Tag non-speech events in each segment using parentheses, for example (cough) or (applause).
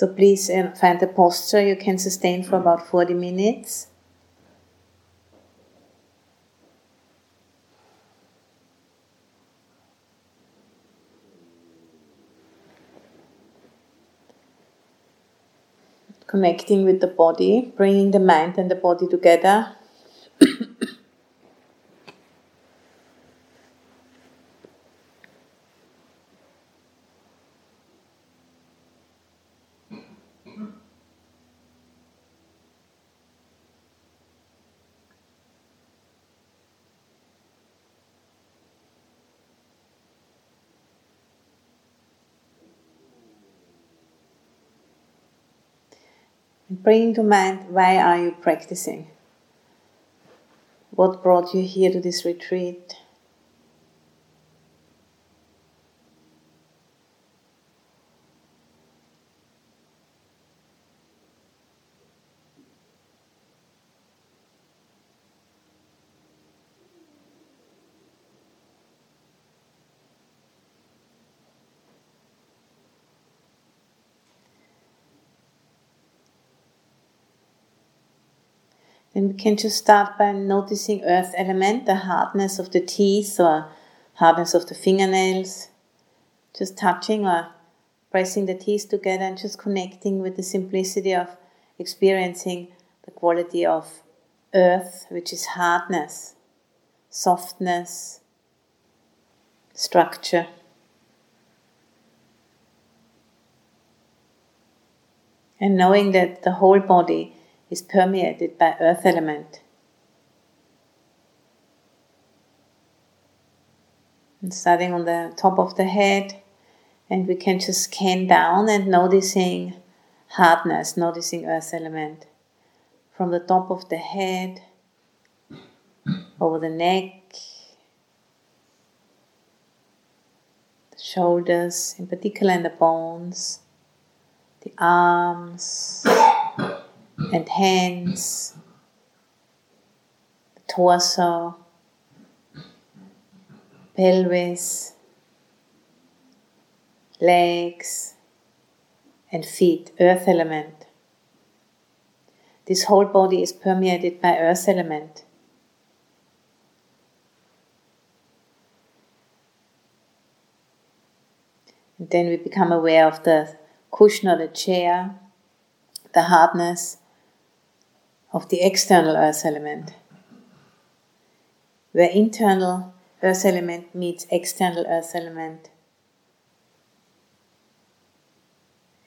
So please uh, find a posture you can sustain for about 40 minutes. Connecting with the body, bringing the mind and the body together. Bring to mind why are you practicing? What brought you here to this retreat? Then we can just start by noticing earth element, the hardness of the teeth or hardness of the fingernails. Just touching or pressing the teeth together and just connecting with the simplicity of experiencing the quality of earth, which is hardness, softness, structure. And knowing that the whole body is permeated by earth element. And starting on the top of the head, and we can just scan down and noticing hardness, noticing earth element. From the top of the head, over the neck, the shoulders, in particular, and the bones, the arms and hands, torso, pelvis, legs, and feet, earth element. This whole body is permeated by earth element. And then we become aware of the cushion or the chair, the hardness, of the external earth element, where internal earth element meets external earth element.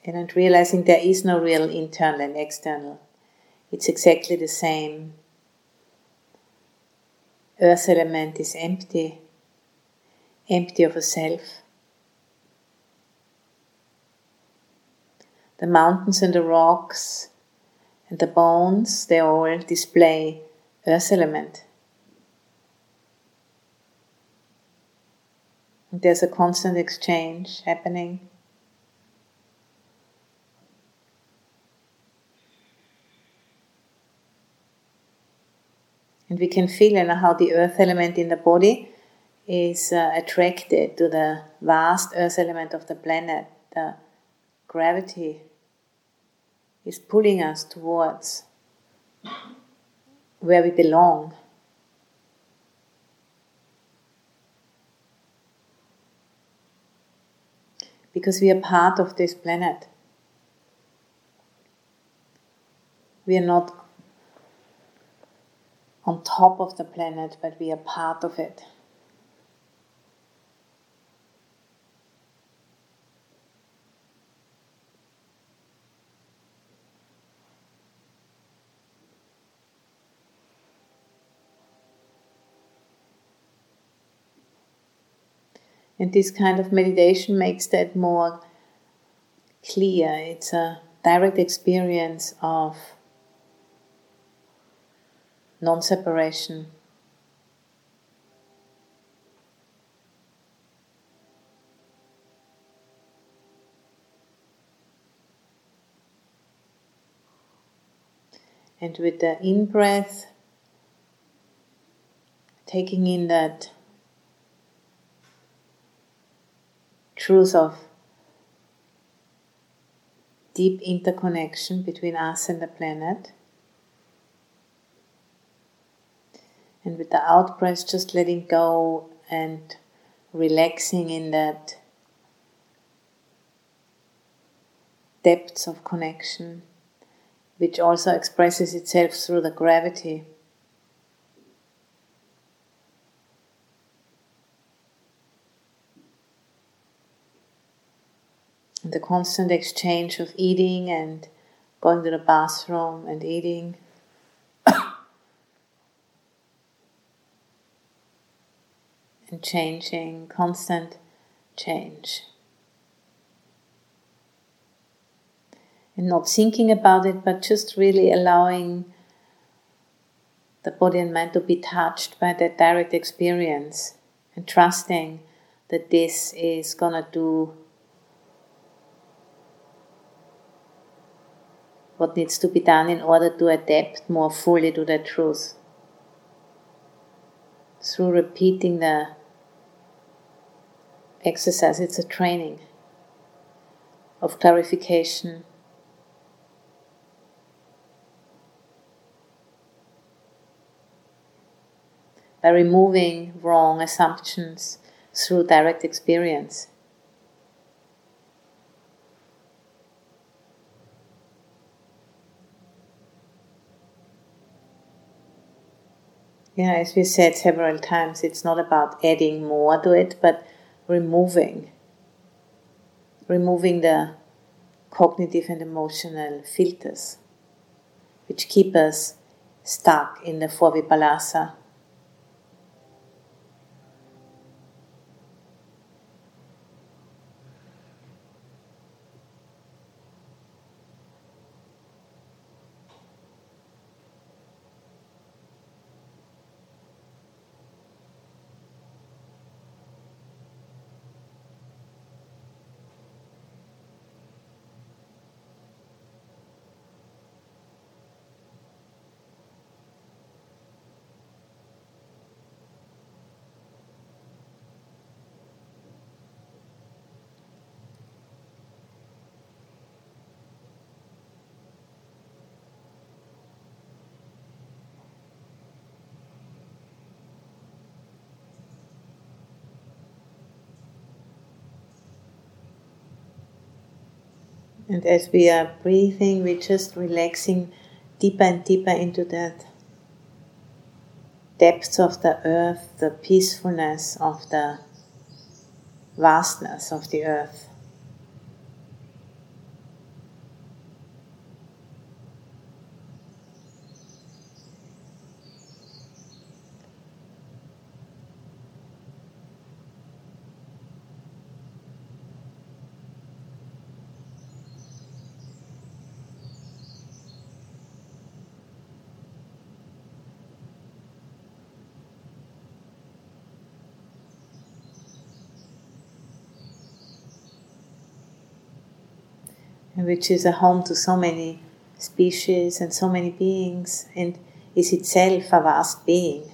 And realizing there is no real internal and external. It's exactly the same. Earth element is empty, empty of a self. The mountains and the rocks and the bones, they all display earth element. There's a constant exchange happening. And we can feel you know, how the earth element in the body is uh, attracted to the vast earth element of the planet, the gravity is pulling us towards where we belong. Because we are part of this planet. We are not on top of the planet, but we are part of it. And this kind of meditation makes that more clear. It's a direct experience of non separation. And with the in breath, taking in that truth of deep interconnection between us and the planet. And with the out breath, just letting go and relaxing in that depths of connection, which also expresses itself through the gravity. The constant exchange of eating and going to the bathroom and eating. (coughs) and changing, constant change. And not thinking about it, but just really allowing the body and mind to be touched by that direct experience and trusting that this is gonna do what needs to be done in order to adapt more fully to that truth. Through repeating the exercise, it's a training of clarification. By removing wrong assumptions through direct experience. Yeah, as we said several times, it's not about adding more to it, but removing. Removing the cognitive and emotional filters, which keep us stuck in the four vipallasa. And as we are breathing, we're just relaxing deeper and deeper into that depths of the earth, the peacefulness of the vastness of the earth. Which is a home to so many species and so many beings, and is itself a vast being.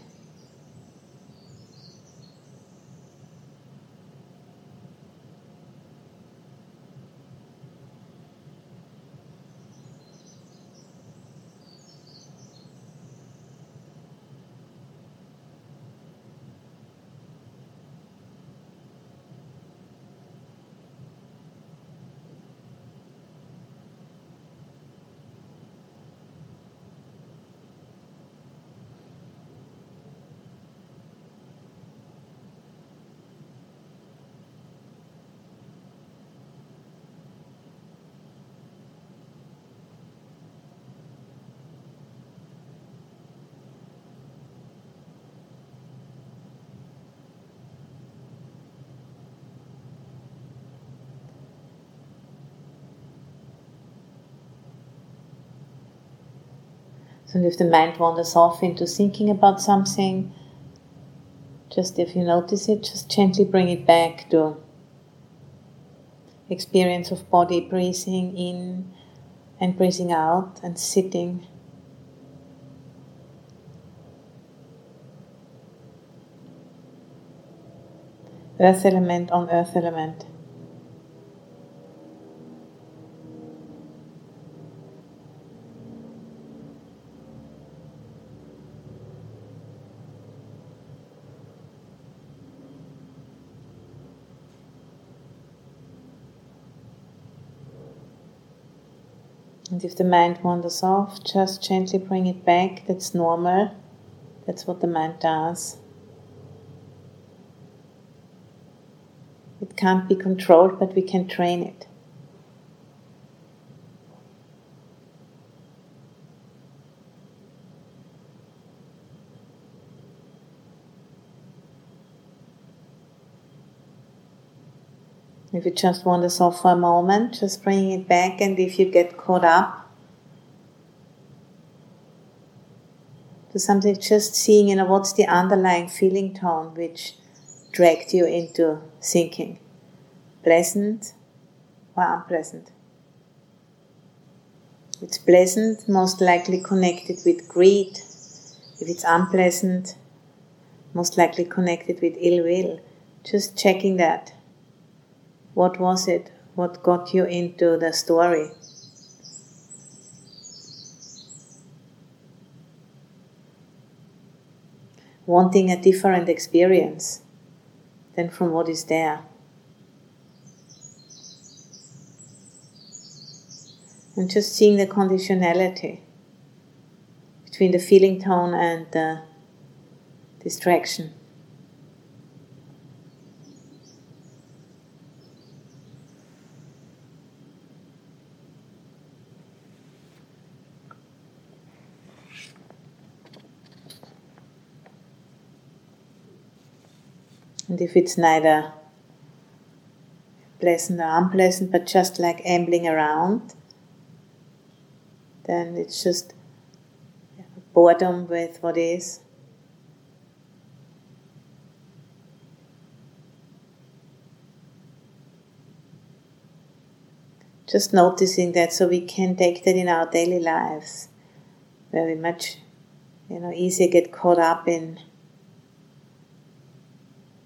So if the mind wanders off into thinking about something, just if you notice it, just gently bring it back to experience of body breathing in and breathing out and sitting. Earth element on earth element. And if the mind wanders off, just gently bring it back. That's normal. That's what the mind does. It can't be controlled, but we can train it. If you just wanders off for a moment, just bring it back, and if you get caught up to something, just seeing, you know, what's the underlying feeling tone which dragged you into thinking, pleasant or unpleasant. If it's pleasant, most likely connected with greed. If it's unpleasant, most likely connected with ill will. Just checking that. What was it? What got you into the story? Wanting a different experience than from what is there. And just seeing the conditionality between the feeling tone and the distraction. And if it's neither pleasant or unpleasant, but just like ambling around, then it's just boredom with what is. Just noticing that so we can take that in our daily lives. Very much, you know, easier get caught up in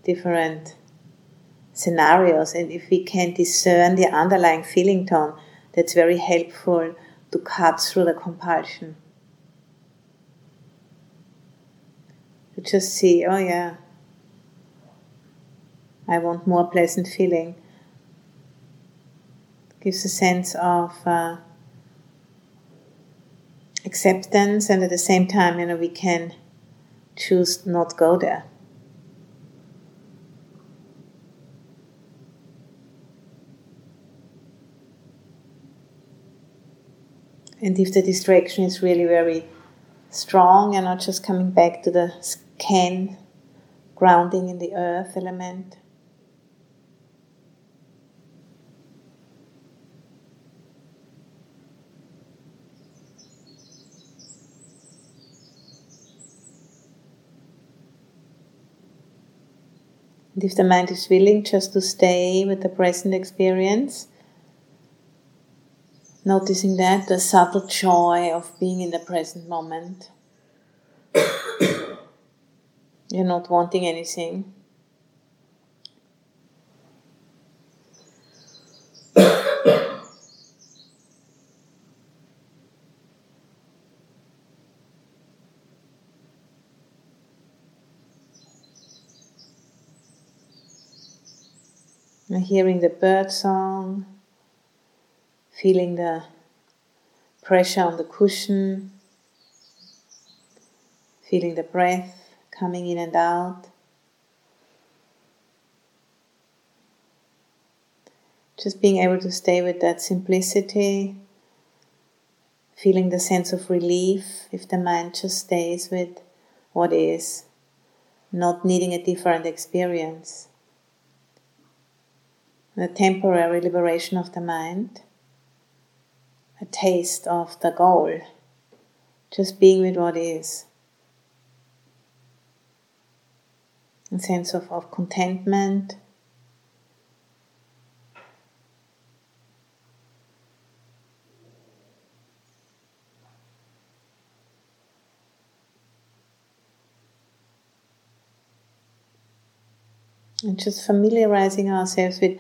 different scenarios, and if we can discern the underlying feeling tone, that's very helpful to cut through the compulsion. To just see, oh yeah, I want more pleasant feeling. gives a sense of uh, acceptance, and at the same time, you know, we can choose not go there. And if the distraction is really very strong and not just coming back to the scan, grounding in the earth element. And if the mind is willing just to stay with the present experience, Noticing that, the subtle joy of being in the present moment. (coughs) You're not wanting anything. (coughs) hearing the bird song feeling the pressure on the cushion, feeling the breath coming in and out. Just being able to stay with that simplicity, feeling the sense of relief if the mind just stays with what is, not needing a different experience. The temporary liberation of the mind a taste of the goal, just being with what is. A sense of, of contentment. And just familiarizing ourselves with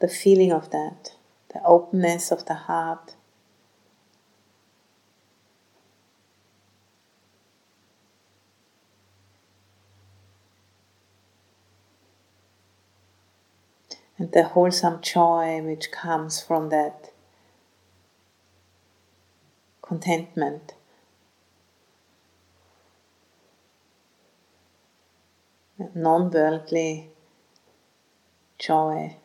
the feeling of that, the openness of the heart. And the wholesome joy which comes from that contentment. Non worldly joy,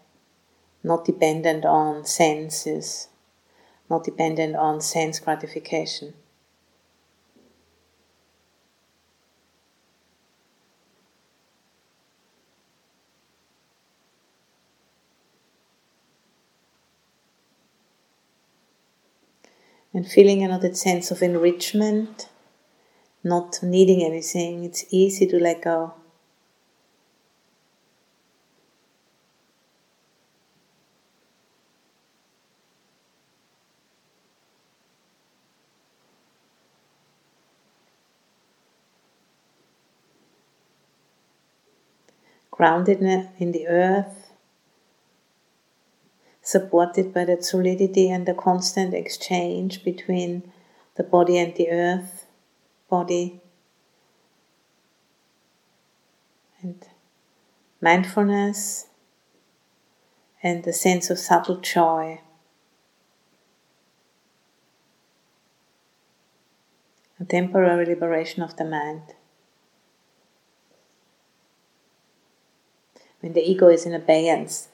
not dependent on senses, not dependent on sense gratification. And feeling another sense of enrichment, not needing anything. It's easy to let go. Grounded in the earth, supported by that solidity and the constant exchange between the body and the earth, body, and mindfulness, and the sense of subtle joy. A temporary liberation of the mind. When the ego is in abeyance,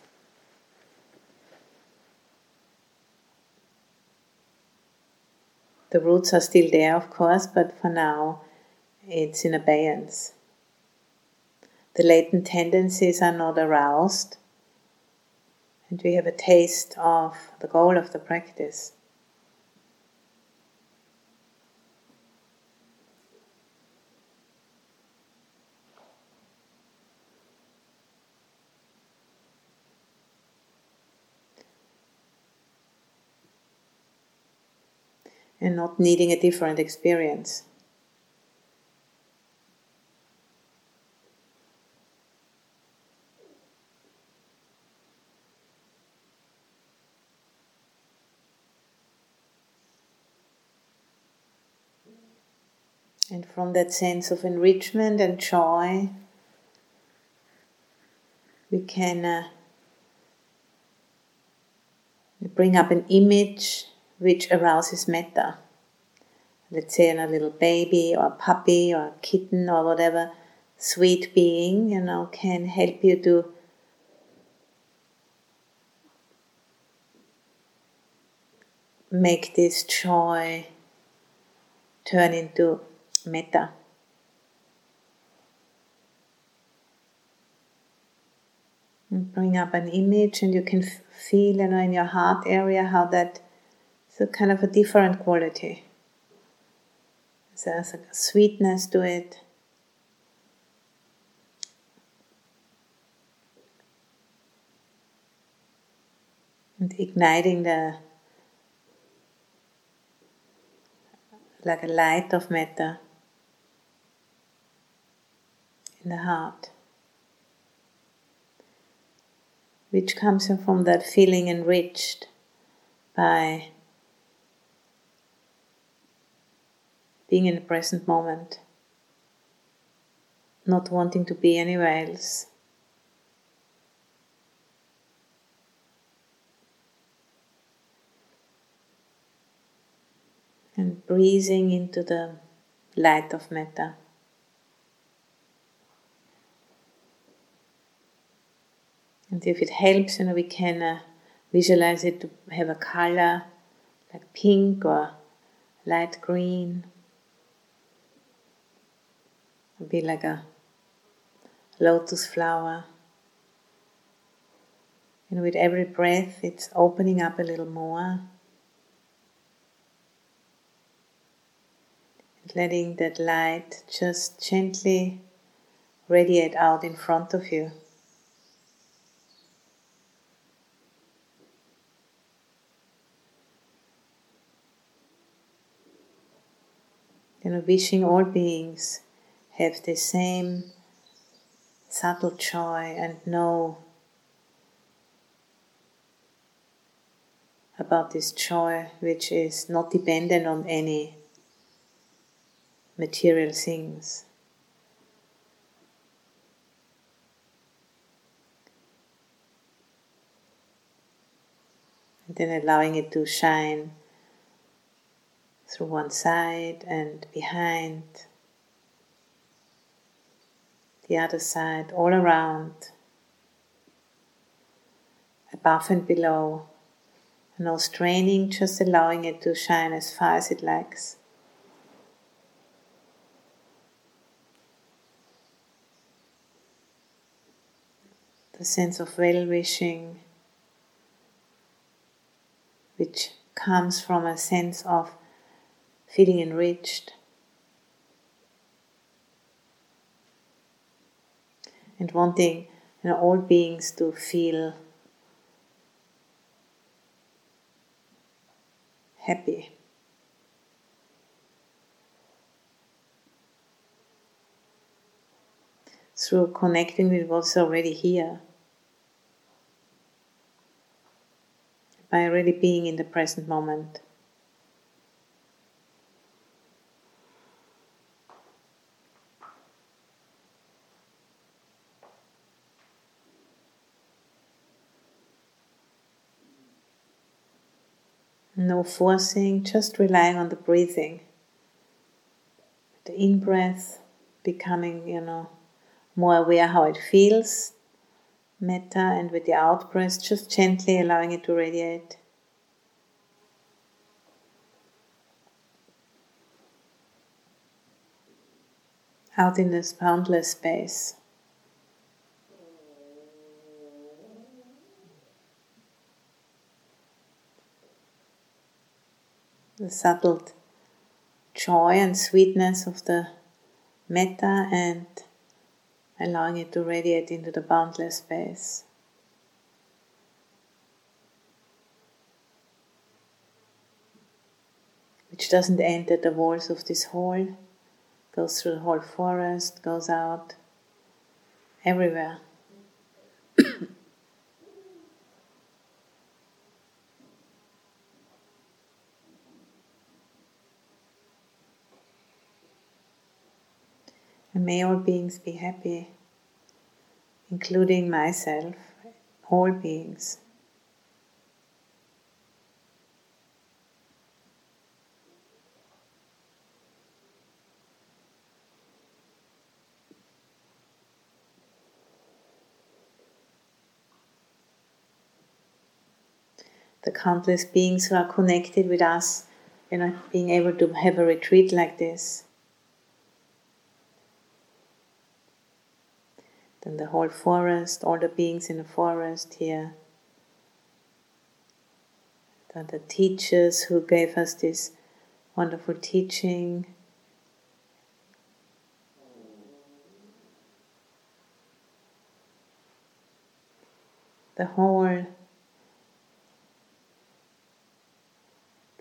The roots are still there, of course, but for now it's in abeyance. The latent tendencies are not aroused, and we have a taste of the goal of the practice. And not needing a different experience. And from that sense of enrichment and joy, we can uh, bring up an image which arouses metta. Let's say in a little baby or a puppy or a kitten or whatever sweet being, you know, can help you to make this joy turn into metta. Bring up an image, and you can feel, you know, in your heart area how that so kind of a different quality. There's a sweetness to it. And igniting the like a light of metta in the heart, which comes from that feeling enriched by being in the present moment, not wanting to be anywhere else. And breathing into the light of metta. And if it helps, you know, we can uh, visualize it to have a color like pink or light green be like a lotus flower. And with every breath, it's opening up a little more. And letting that light just gently radiate out in front of you. You know, wishing all beings have the same subtle joy and know about this joy which is not dependent on any material things. And then allowing it to shine through one side and behind the other side, all around, above and below. No straining, just allowing it to shine as far as it likes. The sense of well wishing, which comes from a sense of feeling enriched. And wanting you know, all beings to feel happy. Through connecting with what's already here. By really being in the present moment. No forcing, just relying on the breathing. The in breath, becoming, you know, more aware how it feels, metta, and with the out breath, just gently allowing it to radiate. Out in this boundless space. The subtle joy and sweetness of the metta and allowing it to radiate into the boundless space. Which doesn't end at the walls of this hall, goes through the whole forest, goes out everywhere. (coughs) may all beings be happy, including myself, all beings. the countless beings who are connected with us, you know, being able to have a retreat like this. Then the whole forest, all the beings in the forest here, then the teachers who gave us this wonderful teaching. The whole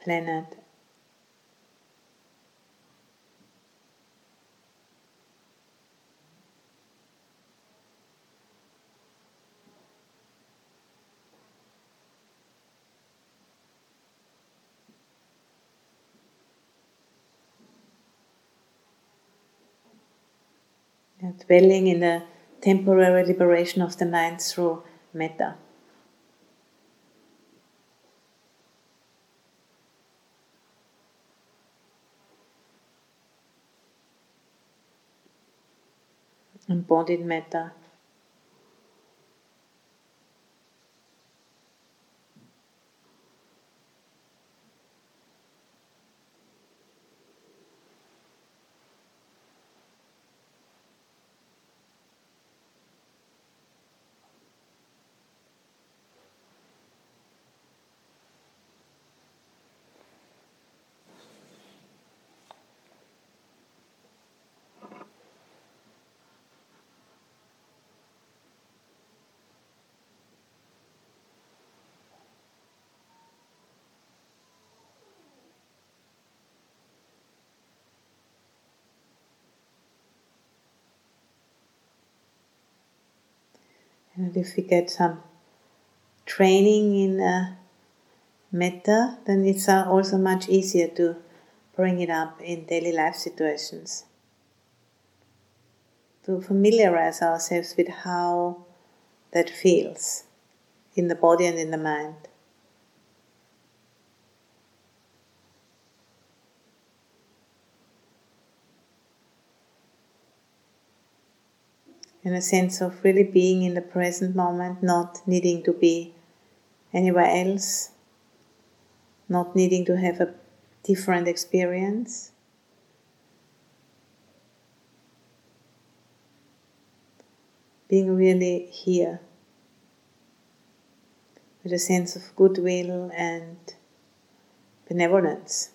planet dwelling in the temporary liberation of the mind through metta. Embodied metta. And if we get some training in uh, metta, then it's uh, also much easier to bring it up in daily life situations. To familiarize ourselves with how that feels in the body and in the mind. In a sense of really being in the present moment, not needing to be anywhere else, not needing to have a different experience. Being really here with a sense of goodwill and benevolence.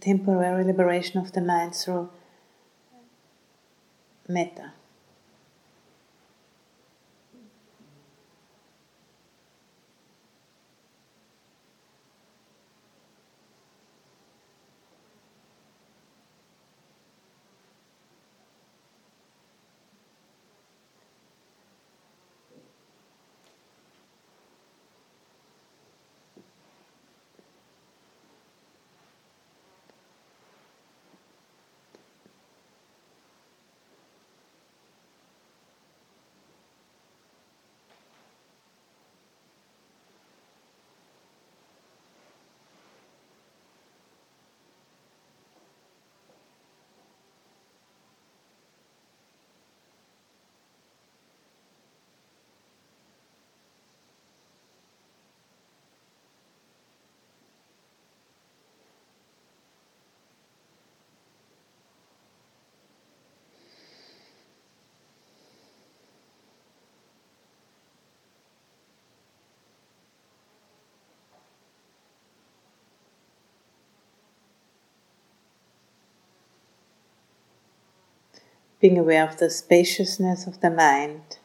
Temporary liberation of the mind through metta. Being aware of the spaciousness of the mind.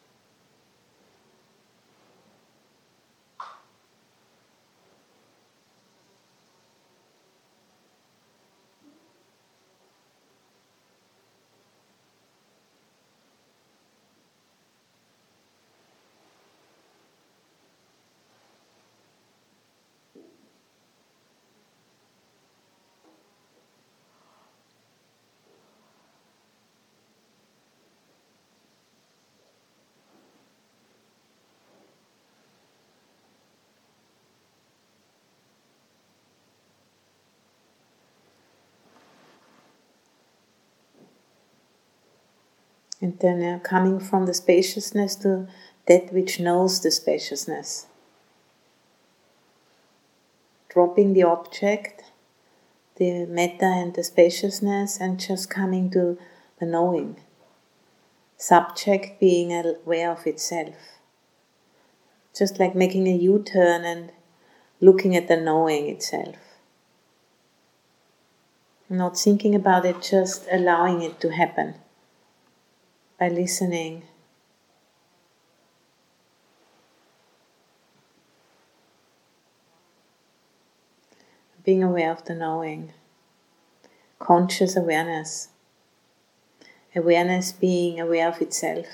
And then uh, coming from the spaciousness to that which knows the spaciousness. Dropping the object, the metta and the spaciousness, and just coming to the knowing. Subject being aware of itself. Just like making a U turn and looking at the knowing itself. Not thinking about it, just allowing it to happen by listening. Being aware of the knowing, conscious awareness, awareness being aware of itself.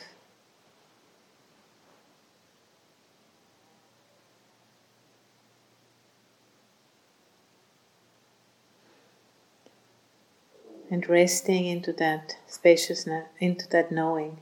And resting into that spaciousness, into that knowing.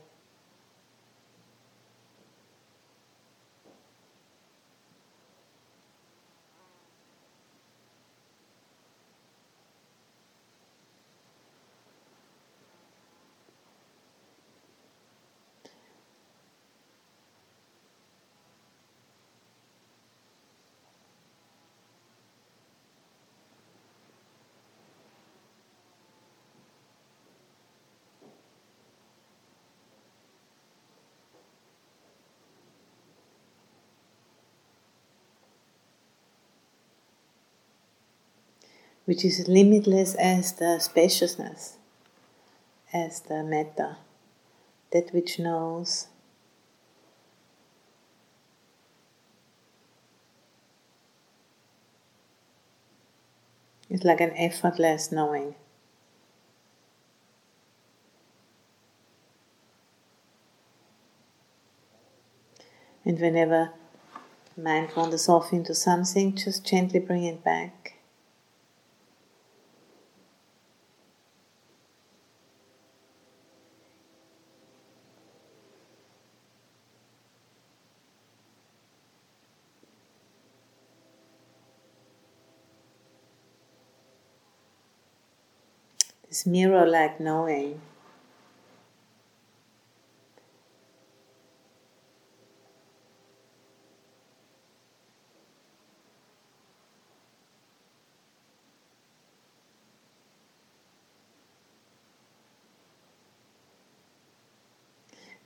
Which is limitless as the spaciousness, as the metta, that which knows. It's like an effortless knowing. And whenever mind wanders off into something, just gently bring it back. This mirror like knowing.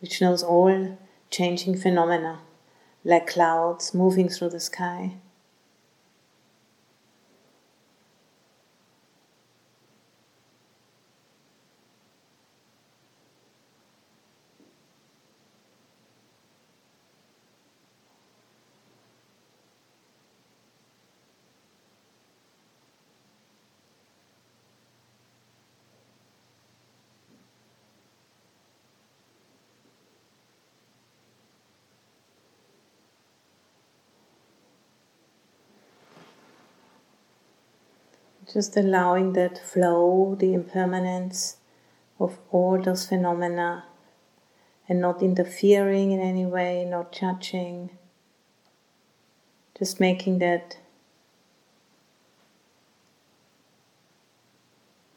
which knows all changing phenomena, like clouds moving through the sky. Just allowing that flow, the impermanence of all those phenomena, and not interfering in any way, not judging. Just making that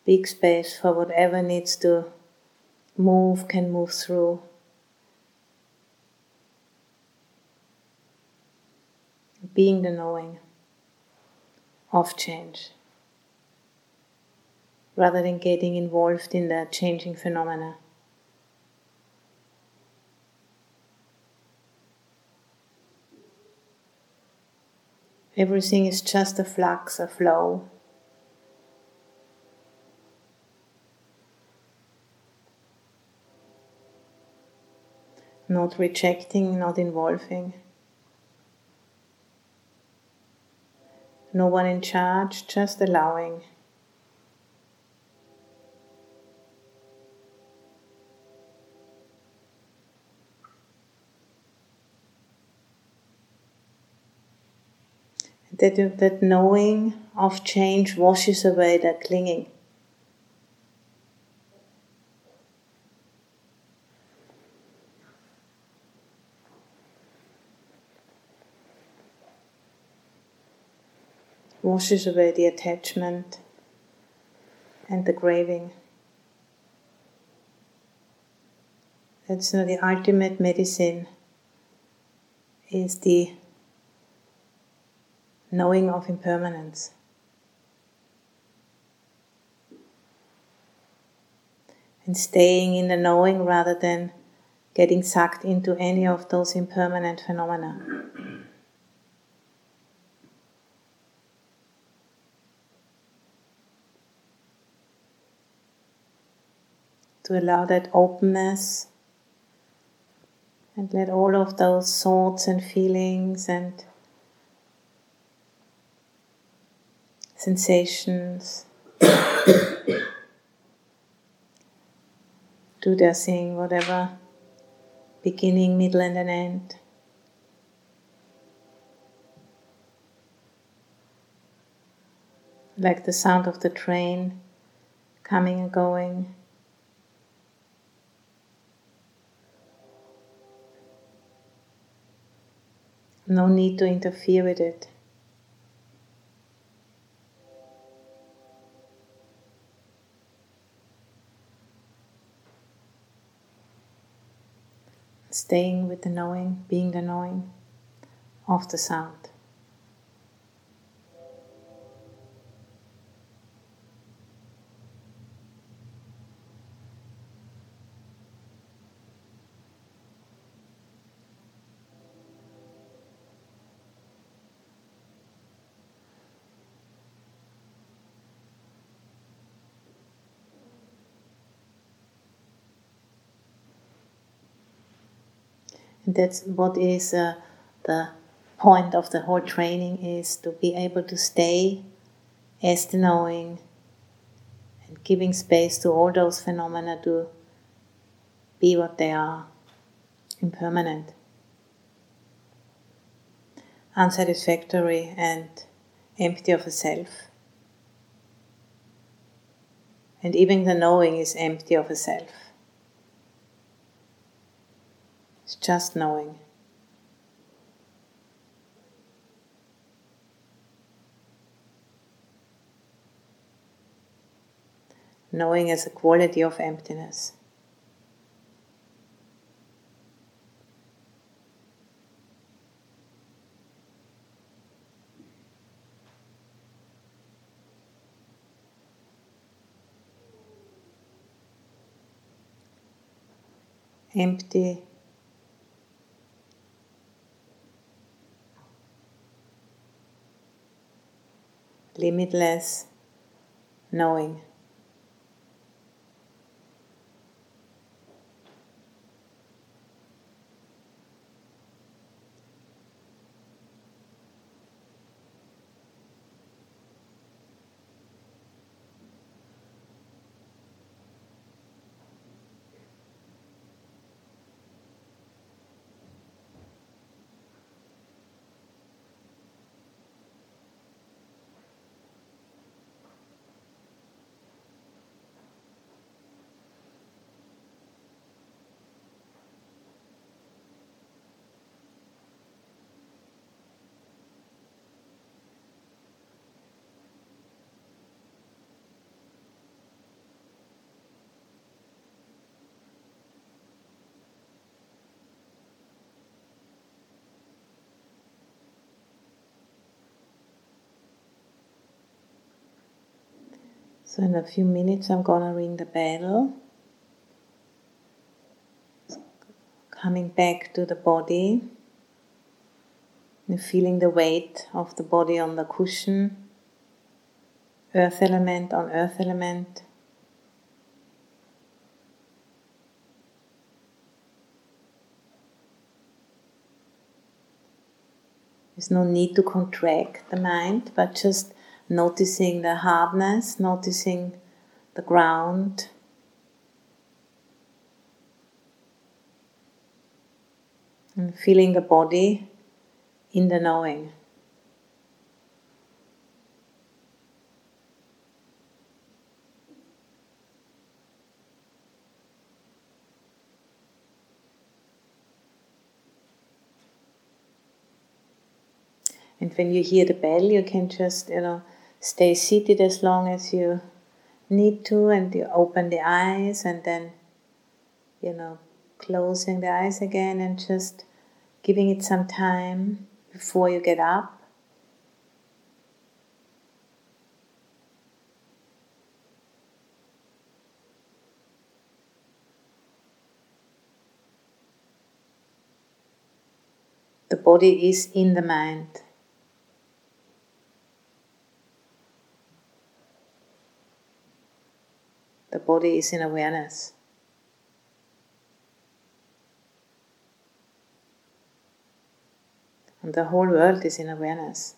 big space for whatever needs to move can move through. Being the knowing of change rather than getting involved in the changing phenomena. Everything is just a flux, a flow. Not rejecting, not involving. No one in charge, just allowing. That, that knowing of change washes away that clinging. Washes away the attachment and the craving. That's not the ultimate medicine, is the knowing of impermanence. And staying in the knowing rather than getting sucked into any of those impermanent phenomena. to allow that openness and let all of those thoughts and feelings and sensations do their thing, whatever beginning, middle, and an end. Like the sound of the train coming and going. No need to interfere with it. Staying with the knowing, being the knowing of the sound. That's what is uh, the point of the whole training is to be able to stay as the knowing and giving space to all those phenomena to be what they are, impermanent, unsatisfactory, and empty of a self. And even the knowing is empty of a self. It's just knowing. Knowing is a quality of emptiness. empty limitless knowing. So, in a few minutes, I'm gonna ring the bell. Coming back to the body and feeling the weight of the body on the cushion, earth element on earth element. There's no need to contract the mind, but just noticing the hardness, noticing the ground. And feeling the body in the knowing. And when you hear the bell, you can just, you know, stay seated as long as you need to and you open the eyes and then you know closing the eyes again and just giving it some time before you get up. The body is in the mind The body is in awareness. And the whole world is in awareness.